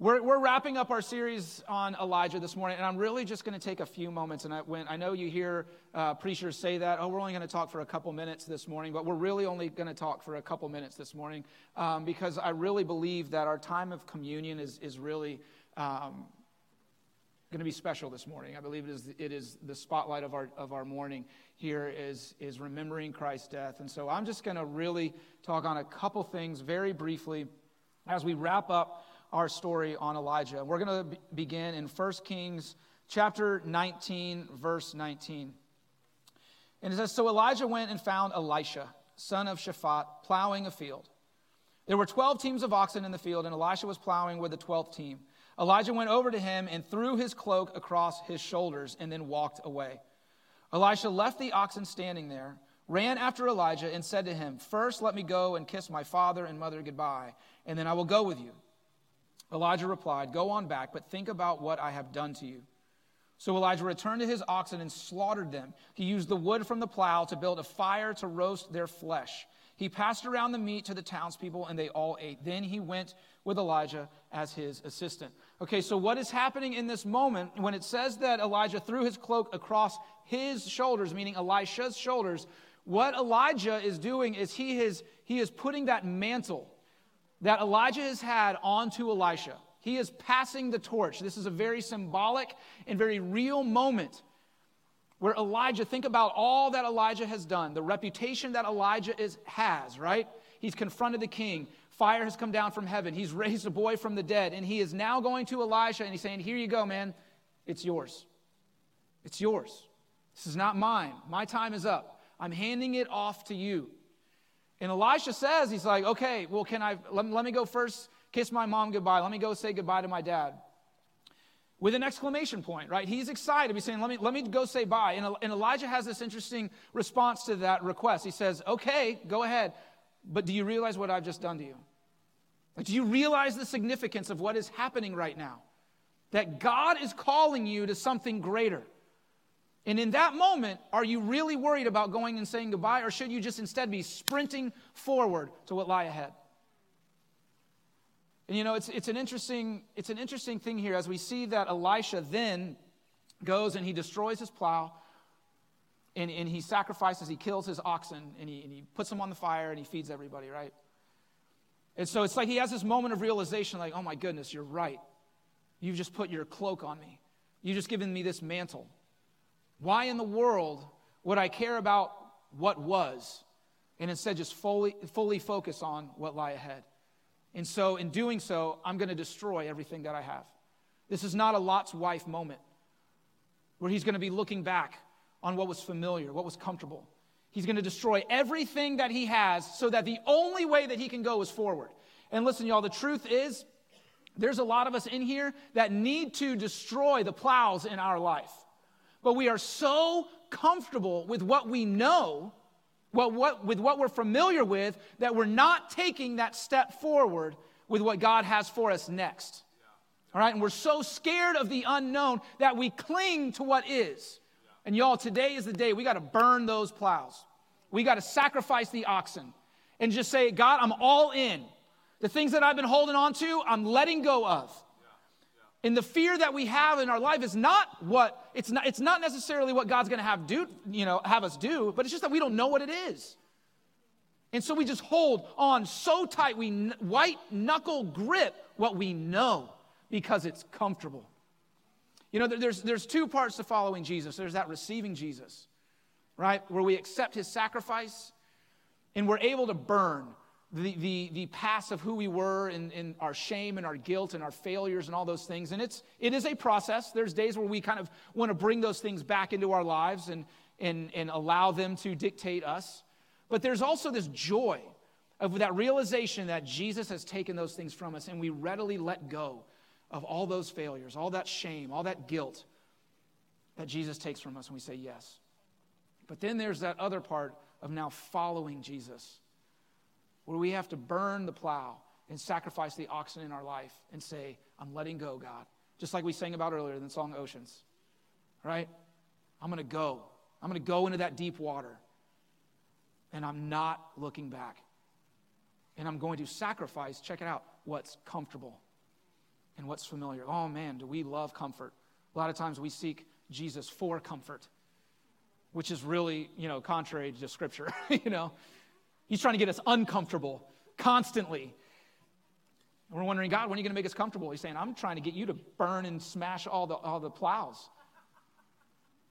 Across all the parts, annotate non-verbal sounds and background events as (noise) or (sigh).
We're, we're wrapping up our series on Elijah this morning, and I'm really just going to take a few moments. And I, when, I know you hear uh, preachers say that, oh, we're only going to talk for a couple minutes this morning, but we're really only going to talk for a couple minutes this morning um, because I really believe that our time of communion is, is really um, going to be special this morning. I believe it is, it is the spotlight of our, of our morning here is, is remembering Christ's death. And so I'm just going to really talk on a couple things very briefly as we wrap up our story on Elijah. We're going to begin in 1 Kings chapter 19, verse 19. And it says So Elijah went and found Elisha, son of Shaphat, plowing a field. There were 12 teams of oxen in the field, and Elisha was plowing with the 12th team. Elijah went over to him and threw his cloak across his shoulders and then walked away. Elisha left the oxen standing there, ran after Elijah, and said to him, First, let me go and kiss my father and mother goodbye, and then I will go with you. Elijah replied, Go on back, but think about what I have done to you. So Elijah returned to his oxen and slaughtered them. He used the wood from the plow to build a fire to roast their flesh. He passed around the meat to the townspeople, and they all ate. Then he went with Elijah as his assistant. Okay, so what is happening in this moment when it says that Elijah threw his cloak across his shoulders, meaning Elisha's shoulders? What Elijah is doing is he is, he is putting that mantle that Elijah has had onto Elisha. He is passing the torch. This is a very symbolic and very real moment where Elijah, think about all that Elijah has done, the reputation that Elijah is, has, right? He's confronted the king. Fire has come down from heaven. He's (laughs) raised a boy from the dead. And he is now going to Elisha and he's saying, Here you go, man. It's yours. It's yours. This is not mine. My time is up. I'm handing it off to you. And Elisha says, he's like, okay, well, can I, let, let me go first kiss my mom goodbye. Let me go say goodbye to my dad. With an exclamation point, right? He's excited. He's saying, let me, let me go say bye. And, and Elijah has this interesting response to that request. He says, okay, go ahead. But do you realize what I've just done to you? Like, do you realize the significance of what is happening right now? That God is calling you to something greater. And in that moment, are you really worried about going and saying goodbye, or should you just instead be sprinting forward to what lie ahead? And you know, it's, it's, an interesting, it's an interesting thing here as we see that Elisha then goes and he destroys his plow and, and he sacrifices, he kills his oxen and he, and he puts them on the fire and he feeds everybody, right? And so it's like he has this moment of realization like, oh my goodness, you're right. You've just put your cloak on me, you've just given me this mantle. Why in the world would I care about what was and instead just fully, fully focus on what lie ahead? And so, in doing so, I'm going to destroy everything that I have. This is not a Lot's wife moment where he's going to be looking back on what was familiar, what was comfortable. He's going to destroy everything that he has so that the only way that he can go is forward. And listen, y'all, the truth is, there's a lot of us in here that need to destroy the plows in our life. But we are so comfortable with what we know, what, what, with what we're familiar with, that we're not taking that step forward with what God has for us next. All right, and we're so scared of the unknown that we cling to what is. And y'all, today is the day we got to burn those plows. We got to sacrifice the oxen and just say, God, I'm all in. The things that I've been holding on to, I'm letting go of. And the fear that we have in our life is not what it's not it's not necessarily what God's going to have do, you know, have us do, but it's just that we don't know what it is. And so we just hold on so tight we white knuckle grip what we know because it's comfortable. You know, there's there's two parts to following Jesus. There's that receiving Jesus, right? Where we accept his sacrifice and we're able to burn the, the, the past of who we were and, and our shame and our guilt and our failures and all those things. And it's, it is a process. There's days where we kind of want to bring those things back into our lives and, and, and allow them to dictate us. But there's also this joy of that realization that Jesus has taken those things from us and we readily let go of all those failures, all that shame, all that guilt that Jesus takes from us and we say yes. But then there's that other part of now following Jesus where we have to burn the plow and sacrifice the oxen in our life and say, I'm letting go, God. Just like we sang about earlier in the song Oceans, right? I'm going to go. I'm going to go into that deep water. And I'm not looking back. And I'm going to sacrifice, check it out, what's comfortable. and what's familiar. Oh man, do we love comfort? A lot of times we seek Jesus for comfort, which is really, you know, contrary to Scripture. (laughs) you know, He's trying to get us uncomfortable constantly. We're wondering, God, when are you going to make us comfortable? He's saying, I'm trying to get you to burn and smash all the, all the plows.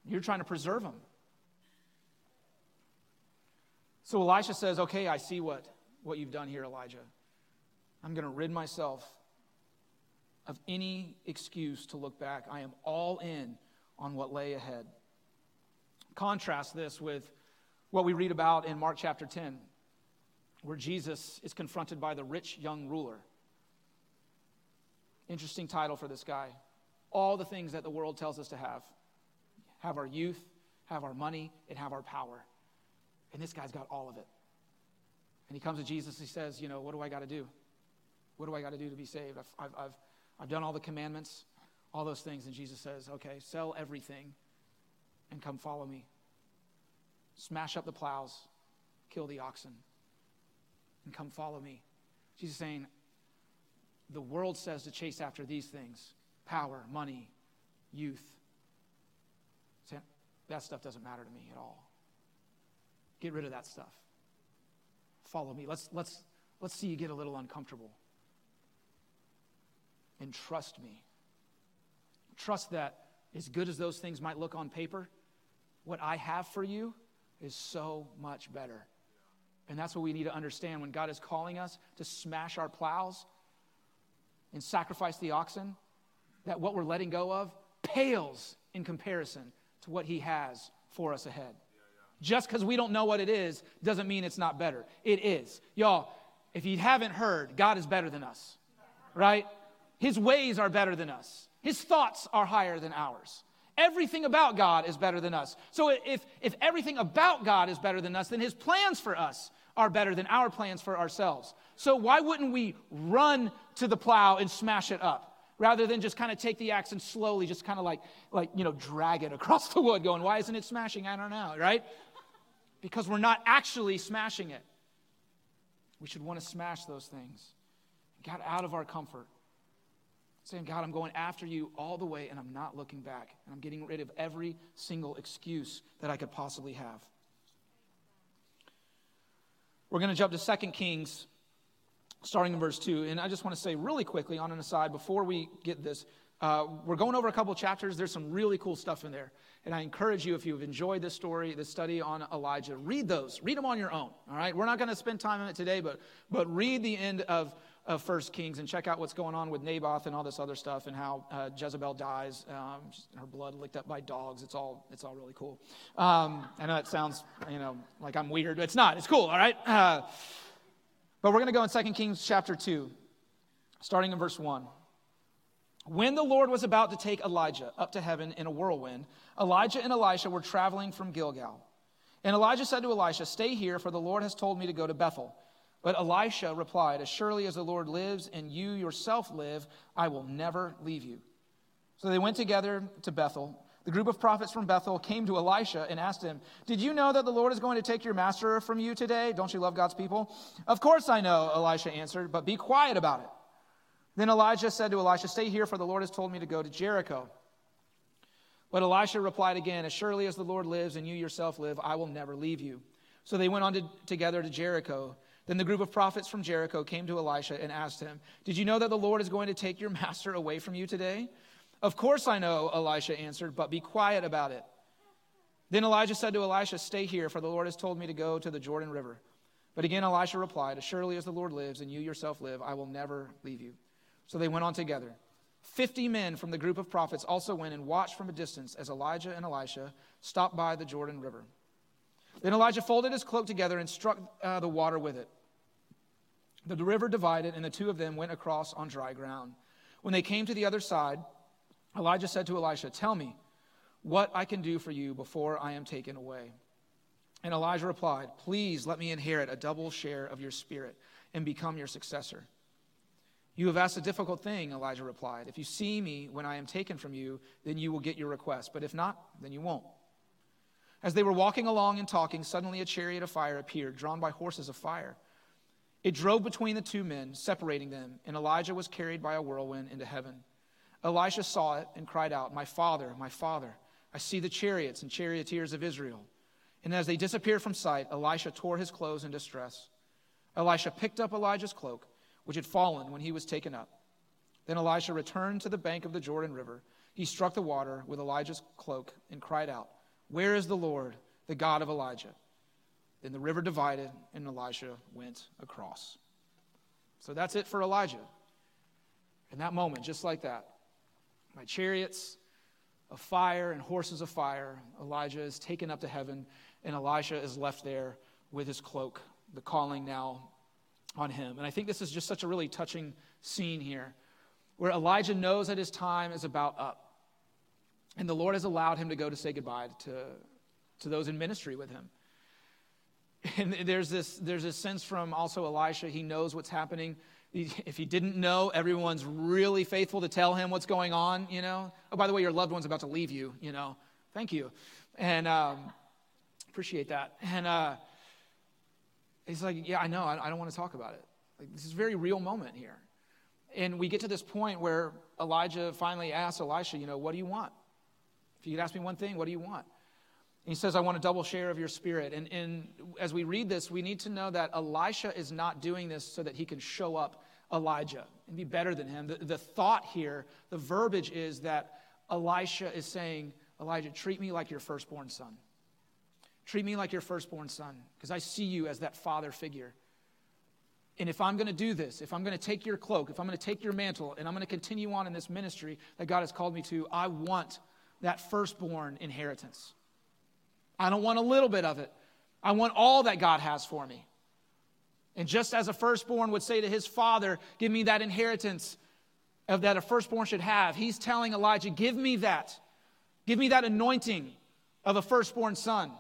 You're trying to preserve them. So Elisha says, Okay, I see what, what you've done here, Elijah. I'm going to rid myself of any excuse to look back. I am all in on what lay ahead. Contrast this with what we read about in Mark chapter 10, where Jesus is confronted by the rich young ruler. Interesting title for this guy. All the things that the world tells us to have have our youth, have our money, and have our power. And this guy's got all of it. And he comes to Jesus, he says, You know, what do I got to do? What do I got to do to be saved? I've, I've, I've, I've done all the commandments, all those things. And Jesus says, Okay, sell everything and come follow me. Smash up the plows, kill the oxen, and come follow me. Jesus saying, The world says to chase after these things power, money, youth. That stuff doesn't matter to me at all. Get rid of that stuff. Follow me. Let's, let's, let's see you get a little uncomfortable. And trust me. Trust that as good as those things might look on paper, what I have for you is so much better. And that's what we need to understand when God is calling us to smash our plows and sacrifice the oxen, that what we're letting go of pales in comparison to what He has for us ahead. Just because we don't know what it is doesn't mean it's not better. It is. Y'all, if you haven't heard, God is better than us, right? His ways are better than us, His thoughts are higher than ours. Everything about God is better than us. So if, if everything about God is better than us, then His plans for us are better than our plans for ourselves. So why wouldn't we run to the plow and smash it up? rather than just kind of take the axe and slowly just kind of like like you know drag it across the wood going why isn't it smashing i don't know right because we're not actually smashing it. We should want to smash those things. Get out of our comfort. Saying, God, I'm going after you all the way and I'm not looking back. And I'm getting rid of every single excuse that I could possibly have. We're going to jump to 2 Kings, starting in verse 2. And I just want to say really quickly on an aside before we get this, uh, we're going over a couple chapters. There's some really cool stuff in there. And I encourage you, if you've enjoyed this story, this study on Elijah, read those. Read them on your own. All right? We're not going to spend time on it today, but, but read the end of, of First Kings and check out what's going on with Naboth and all this other stuff and how uh, Jezebel dies, um, her blood licked up by dogs. It's all, it's all really cool. Um, I know that sounds, you know, like I'm weird, but it's not. It's cool, all right? Uh, but we're going to go in 2 Kings chapter 2, starting in verse 1. When the Lord was about to take Elijah up to heaven in a whirlwind, Elijah and Elisha were traveling from Gilgal. And Elijah said to Elisha, Stay here, for the Lord has told me to go to Bethel. But Elisha replied, As surely as the Lord lives and you yourself live, I will never leave you. So they went together to Bethel. The group of prophets from Bethel came to Elisha and asked him, Did you know that the Lord is going to take your master from you today? Don't you love God's people? Of course I know, Elisha answered, but be quiet about it. Then Elijah said to Elisha, Stay here, for the Lord has told me to go to Jericho. But Elisha replied again, As surely as the Lord lives and you yourself live, I will never leave you. So they went on to, together to Jericho. Then the group of prophets from Jericho came to Elisha and asked him, Did you know that the Lord is going to take your (laughs) master away from you today? Of course I know, Elisha answered, but be quiet about it. Then Elijah said to Elisha, Stay here, for the Lord has told me to go to the Jordan River. But again Elisha replied, As surely as the Lord lives and you yourself live, I will never leave you. So they went on together. Fifty men from the group of prophets also went and watched from a distance as Elijah and Elisha stopped by the Jordan River. Then Elijah folded his cloak together and struck uh, the water with it. The river divided, and the two of them went across on dry ground. When they came to the other side, Elijah said to Elisha, Tell me what I can do for you before I am taken away. And Elijah replied, Please let me inherit a double share of your spirit and become your successor. You have asked a difficult thing, Elijah replied. If you see me when I am taken from you, then you will get your request. But if not, then you won't. As they were walking along and talking, suddenly a chariot of fire appeared, drawn by horses of fire. It drove between the two men, separating them, and Elijah was carried by a whirlwind into heaven. Elisha saw it and cried out, My father, my father, I see the chariots and charioteers of Israel. And as they disappeared from sight, Elisha tore his clothes in distress. Elisha picked up Elijah's cloak, which had fallen when he was taken up. Then Elisha returned to the bank of the Jordan River. He struck the water with Elijah's cloak and cried out, Where is the Lord, the God of Elijah? Then the river divided, and Elijah went across. So that's it for Elijah. In that moment, just like that, by chariots of fire and horses of fire, Elijah is taken up to heaven, and Elisha is left there with his cloak, the calling now on him. And I think this is just such a really touching scene here, where Elijah knows that his time is about up. And the Lord has allowed him to go to say goodbye to, to those in ministry with him. And there's this, there's this sense from also Elisha, he knows what's happening. If he didn't know, everyone's really faithful to tell him what's going on, you know. Oh, by the way, your loved one's about to leave you, you know. Thank you. And um, appreciate that. And uh, he's like, yeah, I know. I, I don't want to talk about it. Like, this is a very real moment here. And we get to this point where Elijah finally asks Elisha, you know, what do you want? If you could ask me one thing, what do you want? He says, I want a double share of your spirit. And, and as we read this, we need to know that Elisha is not doing this so that he can show up Elijah and be better than him. The, the thought here, the verbiage is that Elisha is saying, Elijah, treat me like your firstborn son. Treat me like your firstborn son, because I see you as that father figure. And if I'm going to do this, if I'm going to take your cloak, if I'm going to take your mantle, and I'm going to continue on in this ministry that God has called me to, I want that firstborn inheritance. I don't want a little bit of it. I want all that God has for me. And just as a firstborn would say to his father, Give me that inheritance of that a firstborn should have, he's telling Elijah, Give me that. Give me that anointing of a firstborn son.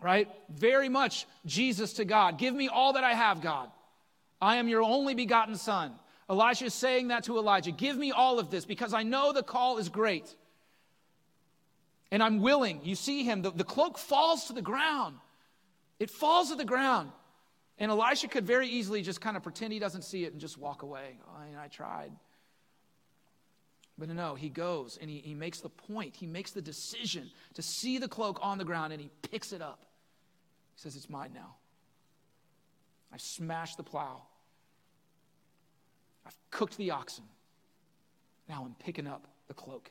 Right? Very much Jesus to God. Give me all that I have, God. I am your only begotten son. Elisha is saying that to Elijah. Give me all of this because I know the call is great. And I'm willing. You see him, the, the cloak falls to the ground. It falls to the ground. And Elisha could very easily just kind of pretend he doesn't see it and just walk away. Oh, I tried. But no, he goes and he, he makes the point. He makes the decision to see the cloak on the ground and he picks it up. He says, It's mine now. I've smashed the plow. I've cooked the oxen. Now I'm picking up the cloak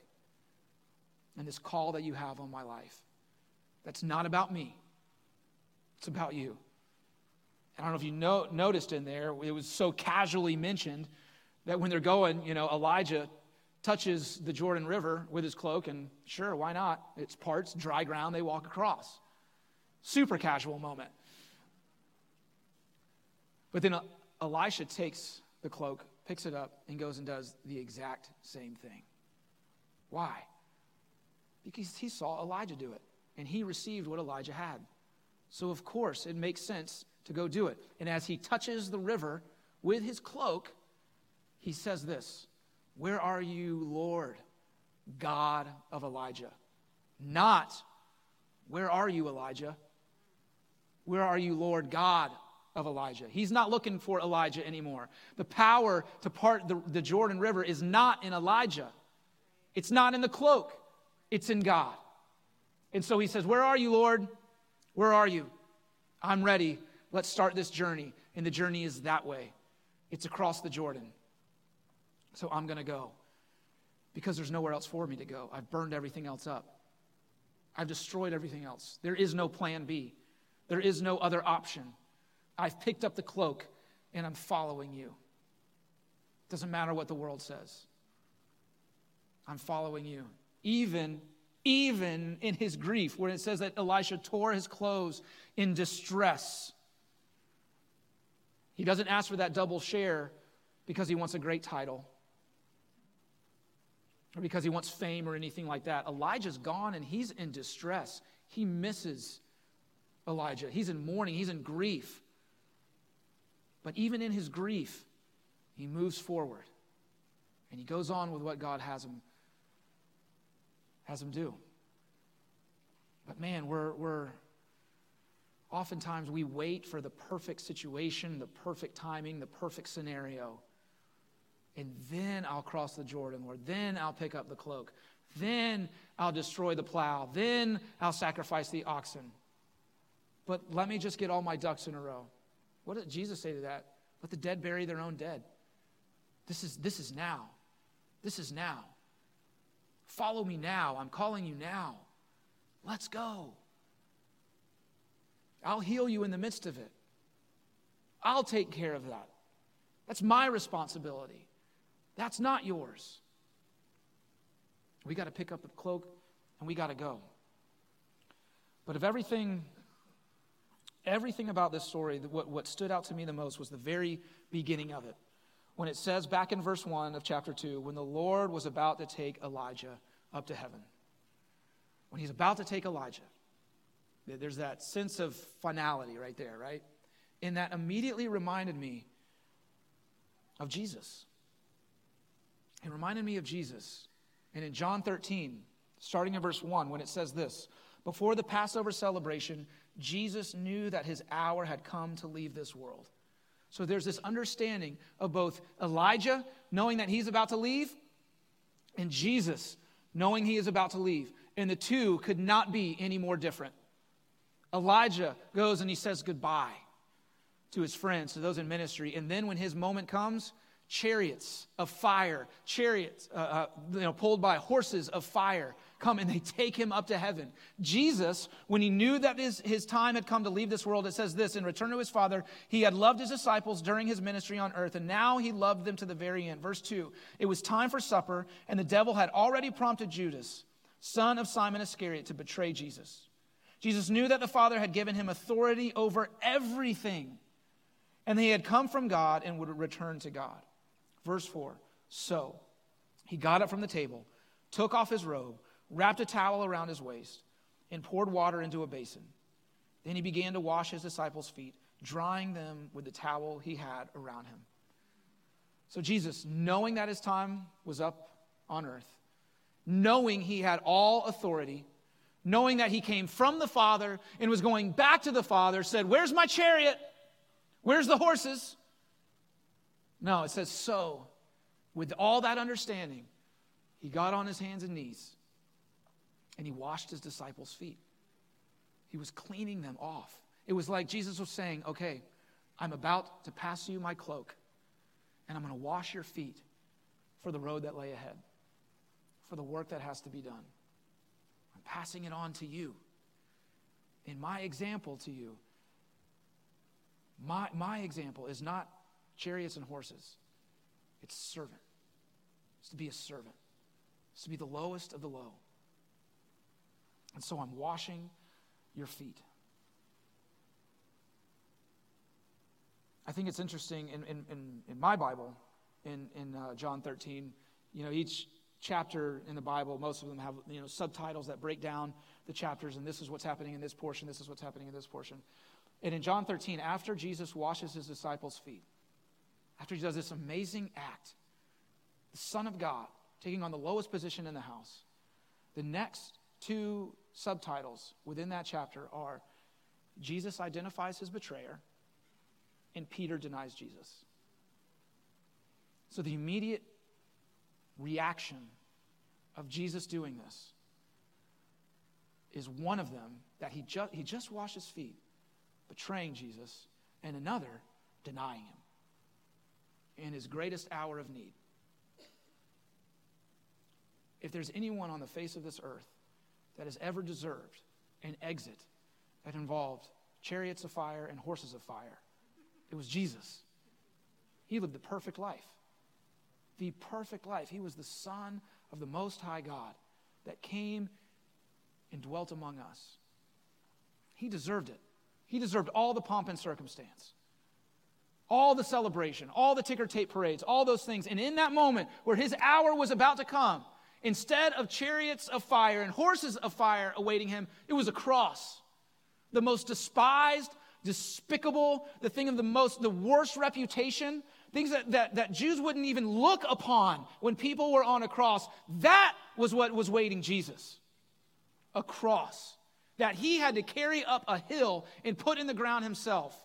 and this call that you have on my life. That's not about me, it's about you. I don't know if you know, noticed in there, it was so casually mentioned that when they're going, you know, Elijah touches the Jordan River with his cloak, and sure, why not? It's parts, dry ground, they walk across. Super casual moment. But then Elisha takes the cloak, picks it up, and goes and does the exact same thing. Why? Because he saw Elijah do it, and he received what Elijah had. So, of course, it makes sense to go do it. And as he touches the river with his cloak, he says this Where are you, Lord, God of Elijah? Not, Where are you, Elijah? Where are you, Lord God of Elijah? He's not looking for Elijah anymore. The power to part the, the Jordan River is not in Elijah, it's not in the cloak. It's in God. And so he says, Where are you, Lord? Where are you? I'm ready. Let's start this journey. And the journey is that way it's across the Jordan. So I'm going to go because there's nowhere else for me to go. I've burned everything else up, I've destroyed everything else. There is no plan B, there is no other option. I've picked up the cloak and I'm following you. Doesn't matter what the world says. I'm following you even even in his grief, where it says that Elisha tore his clothes in distress. He doesn't ask for that double share because he wants a great title or because he wants fame or anything like that. Elijah's gone and he's in distress. He misses Elijah. He's in mourning, he's in grief. But even in his grief, he moves forward and he goes on with what God has him has him do. But man, we're, we're Oftentimes we wait for the perfect situation, the perfect timing, the perfect scenario. And then I'll cross the Jordan, Lord. Then I'll pick up the cloak. Then I'll destroy the plow. Then I'll sacrifice the oxen. But let me just get all my ducks in a row. What did Jesus say to that? Let the dead bury their own dead. This is, this is now. This is now. Follow me now. I'm calling you now. Let's go. I'll heal you in the midst of it. I'll take care of that. That's my responsibility. That's not yours. We got to pick up the cloak and we got to go. But of everything, everything about this story, what, what stood out to me the most was the very beginning of it. When it says back in verse 1 of chapter 2, when the Lord was about to take Elijah up to heaven. When he's about to take Elijah, there's that sense of finality right there, right? And that immediately reminded me of Jesus. It reminded me of Jesus. And in John 13, starting in verse 1, when it says this Before the Passover celebration, Jesus knew that his hour had come to leave this world. So there's this understanding of both Elijah knowing that he's about to leave and Jesus knowing he is about to leave. And the two could not be any more different. Elijah goes and he says goodbye to his friends, to those in ministry. And then when his moment comes, chariots of fire, chariots uh, uh, you know, pulled by horses of fire come and they take him up to heaven. Jesus, when he knew that his, his time had come to leave this world, it says this in return to his Father, he had loved his disciples during his ministry on earth, and now he loved them to the very end. Verse 2 It was time for supper, and the devil had already prompted Judas, son of Simon Iscariot, to betray Jesus. Jesus knew that the Father had given him authority over everything, and he had come from God and would return to God. Verse 4 So he got up from the table, took off his robe, wrapped a towel around his waist, and poured water into a basin. Then he began to wash his disciples' feet, drying them with the towel he had around him. So, Jesus, knowing that his time was up on earth, knowing he had all authority, knowing that he came from the Father and was going back to the Father, said, Where's my chariot? Where's the horses? No, it says, So, with all that understanding, he got on his hands and knees and he washed his disciples' feet. He was cleaning them off. It was like Jesus was saying, Okay, I'm about to pass you my cloak, and I'm going to wash your feet for the road that lay ahead, for the work that has to be done. I'm passing it on to you. In my example to you, my, my example is not chariots and horses, it's servant. It's to be a servant, it's to be the lowest of the low. And so I'm washing your feet. I think it's interesting in, in, in, in my Bible, in, in uh, John 13, you know, each chapter in the Bible, most of them have, you know, subtitles that break down the chapters, and this is what's happening in this portion, this is what's happening in this portion. And in John 13, after Jesus washes his disciples' feet, after he does this amazing act, the Son of God taking on the lowest position in the house, the next two subtitles within that chapter are Jesus identifies his betrayer, and Peter denies Jesus. So the immediate reaction of Jesus doing this is one of them that he, ju- he just washed his feet, betraying Jesus, and another denying him in his greatest hour of need. If there's anyone on the face of this earth that has ever deserved an exit that involved chariots of fire and horses of fire. It was Jesus. He lived the perfect life. The perfect life. He was the Son of the Most High God that came and dwelt among us. He deserved it. He deserved all the pomp and circumstance, all the celebration, all the ticker tape parades, all those things. And in that moment where his hour was about to come, Instead of chariots of fire and horses of fire awaiting him, it was a cross. The most despised, despicable, the thing of the most, the worst reputation, things that, that, that Jews wouldn't even look upon when people were on a cross. That was what was waiting Jesus. A cross. that he had to carry up a hill and put in the ground himself,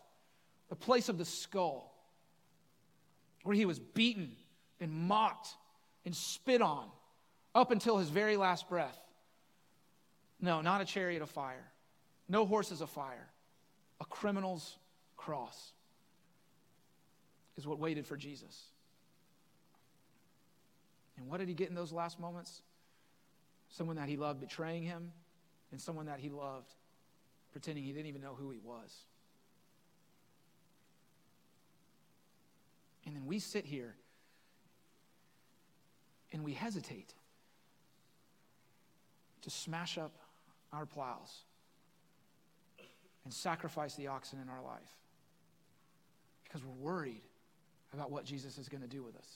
the place of the skull, where he was beaten and mocked and spit on up until his very last breath. No, not a chariot of fire, no horses of fire, a criminal's cross is what waited for Jesus. And what did he get in those last moments? Someone that he loved betraying him, and someone that he loved pretending he didn't even know who he was. And then we sit here and we hesitate to smash up our plows and sacrifice the oxen in our life because we're worried about what Jesus is going to do with us.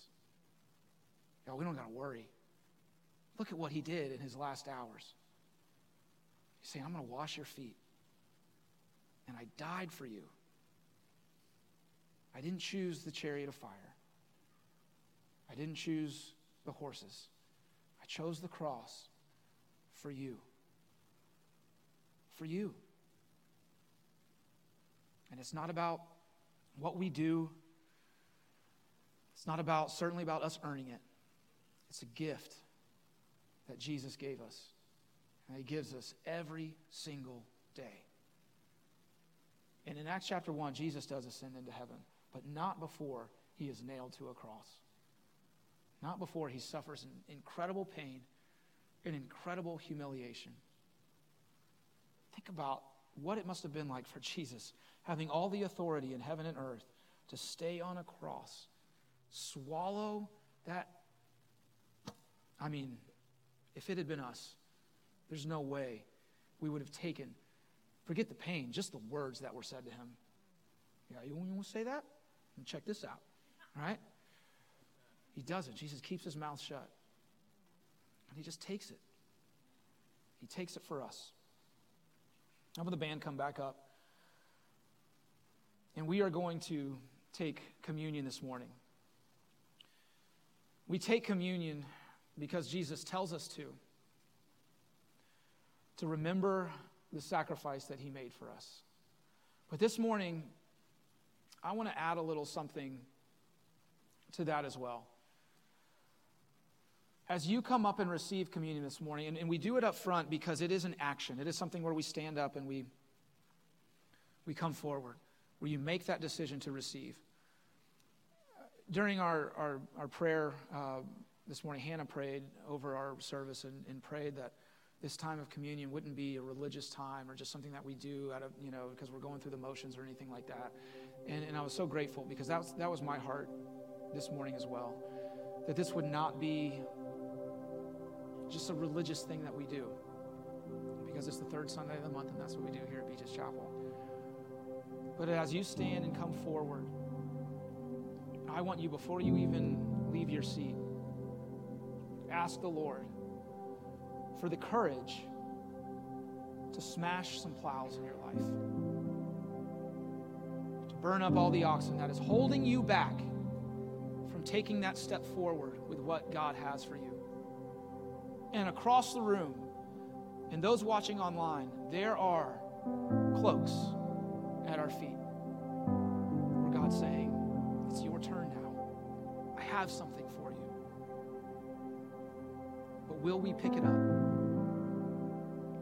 Y'all, we don't got to worry. Look at what he did in his last hours. He's saying, I'm going to wash your feet. And I died for you. I didn't choose the chariot of fire. I didn't choose the horses. I chose the cross for you. For you. And it's not about what we do, it's not about, certainly about us earning it. It's a gift that Jesus gave us. And he gives us every single day. And in Acts chapter 1, Jesus does ascend into heaven, but not before he is nailed to a cross. Not before he suffers an incredible pain and incredible humiliation. Think about what it must have been like for Jesus, having all the authority in heaven and earth, to stay on a cross, swallow that. I mean, if it had been us, there's no way we would have taken, forget the pain, just the words that were said to him. Yeah, you want to say that? And check this out. Right? He doesn't. Jesus keeps his mouth shut. And he just takes it. He takes it for us. How about the band come back up? And we are going to take communion this morning. We take communion because Jesus tells us to, to remember the sacrifice that he made for us. But this morning, I want to add a little something to that as well. As you come up and receive communion this morning, and, and we do it up front because it is an action, it is something where we stand up and we, we come forward, where you make that decision to receive. During our, our, our prayer, uh, this morning, Hannah prayed over our service and, and, prayed that this time of communion wouldn't be a religious time or just something that we do out of, you know, because we're going through the motions or anything like that. And, and I was so grateful because that was, that was my heart this morning as well. That this would not be just a religious thing that we do because it's the third Sunday of the month and that's what we do here at Beaches Chapel. But as you stand and come forward, I want you, before you even leave your seat, ask the Lord for the courage to smash some plows in your life, to burn up all the oxen that is holding you back from taking that step forward with what God has for you. And across the room, and those watching online, there are cloaks at our feet where God's saying, It's your turn now. I have something for you But will we pick it up?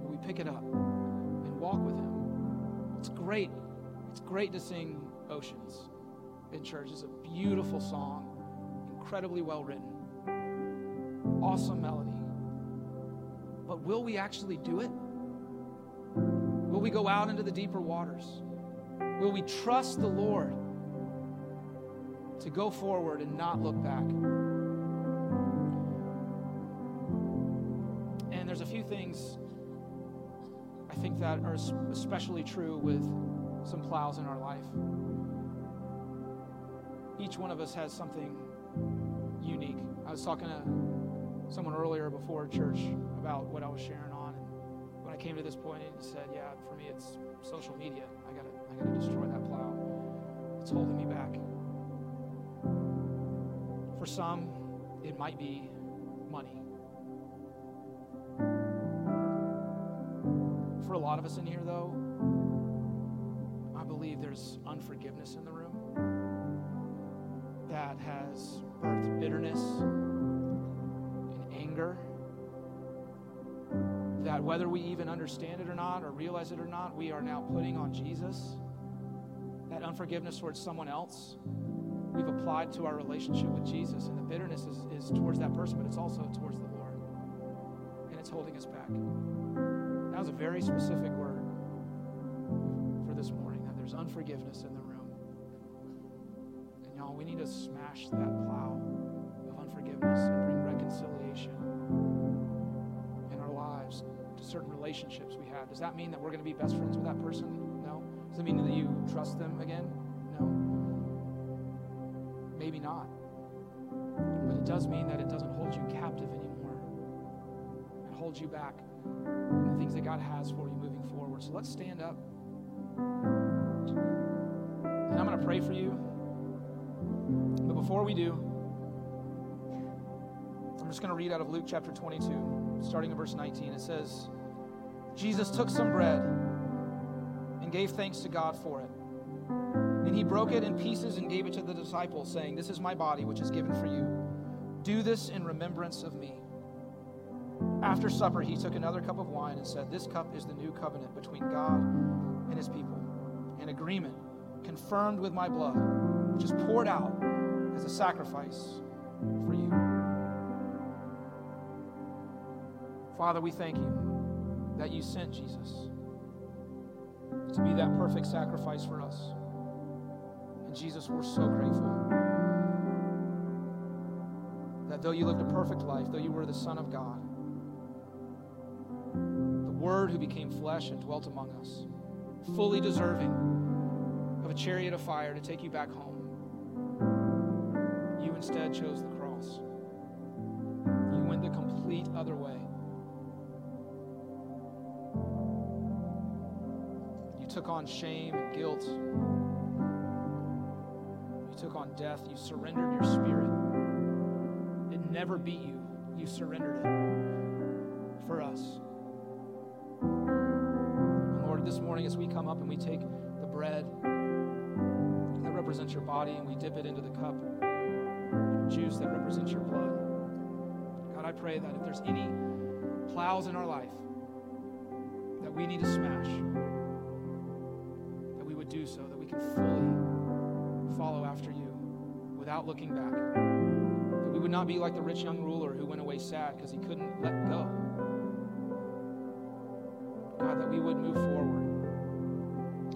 Will we pick it up and walk with Him? It's great. It's great to sing Oceans in church. It's a beautiful song, incredibly well written, awesome melody. But will we actually do it? Will we go out into the deeper waters? Will we trust the Lord to go forward and not look back? And there's a few things I think that are especially true with some plows in our life. Each one of us has something unique. I was talking to someone earlier before church about what I was sharing on, and when I came to this point, he said, "Yeah, for me, it's social media. I gotta, I gotta destroy that plow. It's holding me back." For some, it might be money. For a lot of us in here, though, I believe there's unforgiveness in the room that has birthed bitterness That whether we even understand it or not, or realize it or not, we are now putting on Jesus. That unforgiveness towards someone else, we've applied to our relationship with Jesus. And the bitterness is, is towards that person, but it's also towards the Lord. And it's holding us back. That was a very specific word for this morning that there's unforgiveness in the room. And y'all, we need to smash that plow of unforgiveness relationships we have. Does that mean that we're going to be best friends with that person? No. Does it mean that you trust them again? No. Maybe not. But it does mean that it doesn't hold you captive anymore. It holds you back and the things that God has for you moving forward. So let's stand up. And I'm going to pray for you. But before we do, I'm just going to read out of Luke chapter 22, starting in verse 19. It says, Jesus took some bread and gave thanks to God for it. And he broke it in pieces and gave it to the disciples, saying, This is my body, which is given for you. Do this in remembrance of me. After supper, he took another cup of wine and said, This cup is the new covenant between God and his people, an agreement confirmed with my blood, which is poured out as a sacrifice for you. Father, we thank you that you sent Jesus to be that perfect sacrifice for us. And Jesus, we're so grateful that though you lived a perfect life, though you were the Son of God, the Word who became flesh and dwelt among us, fully deserving of a chariot of fire to take you back home, you instead chose the cross. Took on shame and guilt. You took on death. You surrendered your spirit. It never beat you. You surrendered it for us. And Lord, this morning as we come up and we take the bread that represents your body and we dip it into the cup, juice that represents your blood. God, I pray that if there's any plows in our life that we need to smash, do so, that we can fully follow after you without looking back. That we would not be like the rich young ruler who went away sad because he couldn't let go. God, that we would move forward.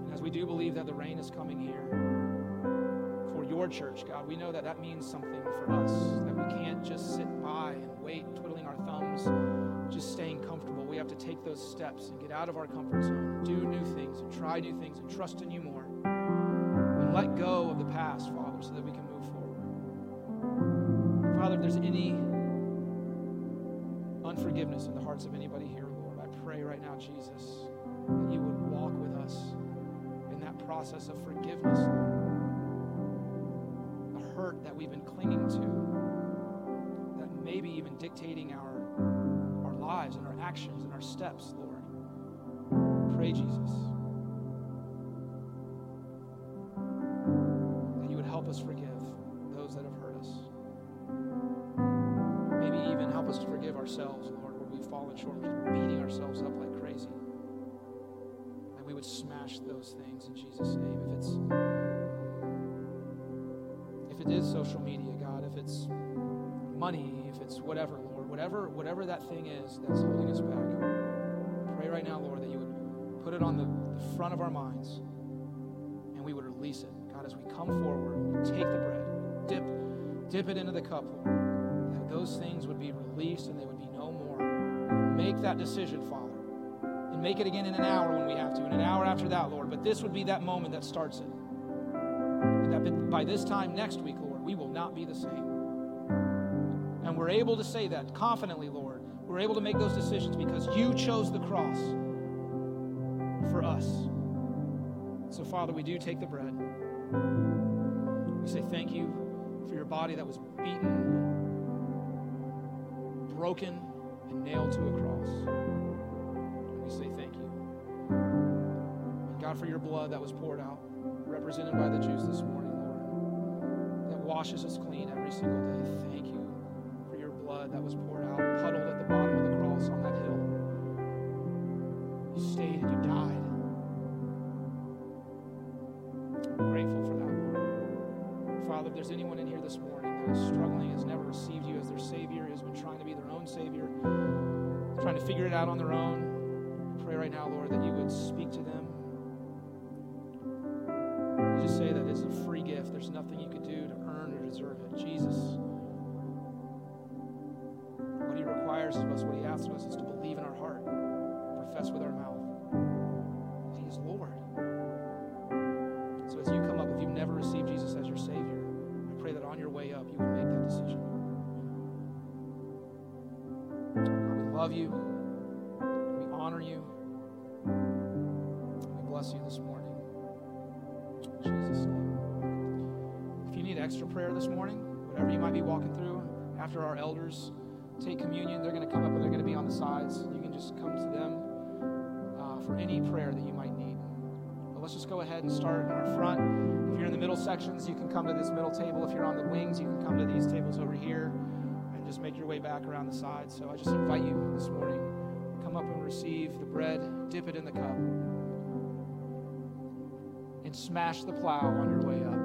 And as we do believe that the rain is coming here, for your church, God. We know that that means something for us, that we can't just sit by and wait, twiddling our thumbs, just staying comfortable. We have to take those steps and get out of our comfort zone, do new things, and try new things, and trust in you more. And let go of the past, Father, so that we can move forward. Father, if there's any unforgiveness in the hearts of anybody here, Lord, I pray right now, Jesus, that you would walk with us in that process of forgiveness, Lord The hurt that we've been clinging to, that maybe even dictating our, our lives and our actions and our steps, Lord. Pray, Jesus, that you would help us forgive those that have hurt us. Maybe even help us to forgive ourselves, Lord, where we've fallen short, just beating ourselves up like crazy. That we would smash those things in Jesus' name. If it's if it is social media, God, if it's money, if it's whatever, whatever, whatever that thing is that's holding us back, pray right now, Lord, that you would put it on the, the front of our minds and we would release it. God, as we come forward, we take the bread, dip, dip it into the cup, Lord, that those things would be released and they would be no more. Make that decision, Father. And make it again in an hour when we have to, and an hour after that, Lord. But this would be that moment that starts it And that by this time next week, Lord, we will not be the same. And we're able to say that confidently, Lord. We're able to make those decisions because you chose the cross for us. So, Father, we do take the bread. We say thank you for your body that was beaten, broken, and nailed to a cross. We say thank you. God, for your blood that was poured out, represented by the Jews this morning, Lord, that washes us clean every single day. Thank you blood that was poured out, puddled at the bottom of the cross on that hill. You stayed and you died. I'm grateful for that, Lord. Father, if there's anyone in here this morning that is struggling, has never received you as their Savior, has been trying to be their own Savior, trying to figure it out on their own, I pray right now, Lord, that you would speak to them. You just say that it's a free gift. There's nothing you could do to earn or deserve it. Jesus, requires of us, what he asks of us, is to believe in our heart, profess with our mouth. that He is Lord. So as you come up, if you've never received Jesus as your Savior, I pray that on your way up, you would make that decision. God, we love you. We honor you. We bless you this morning. In Jesus' name. If you need extra prayer this morning, whatever you might be walking through, after our elders take communion, they're going to come up and they're going to be on the sides. You can just come to them uh, for any prayer that you might need. But let's just go ahead and start in our front. If you're in the middle sections, you can come to this middle table. If you're on the wings, you can come to these tables over here and just make your way back around the sides. So I just invite you this morning, come up and receive the bread, dip it in the cup, and smash the plow on your way up.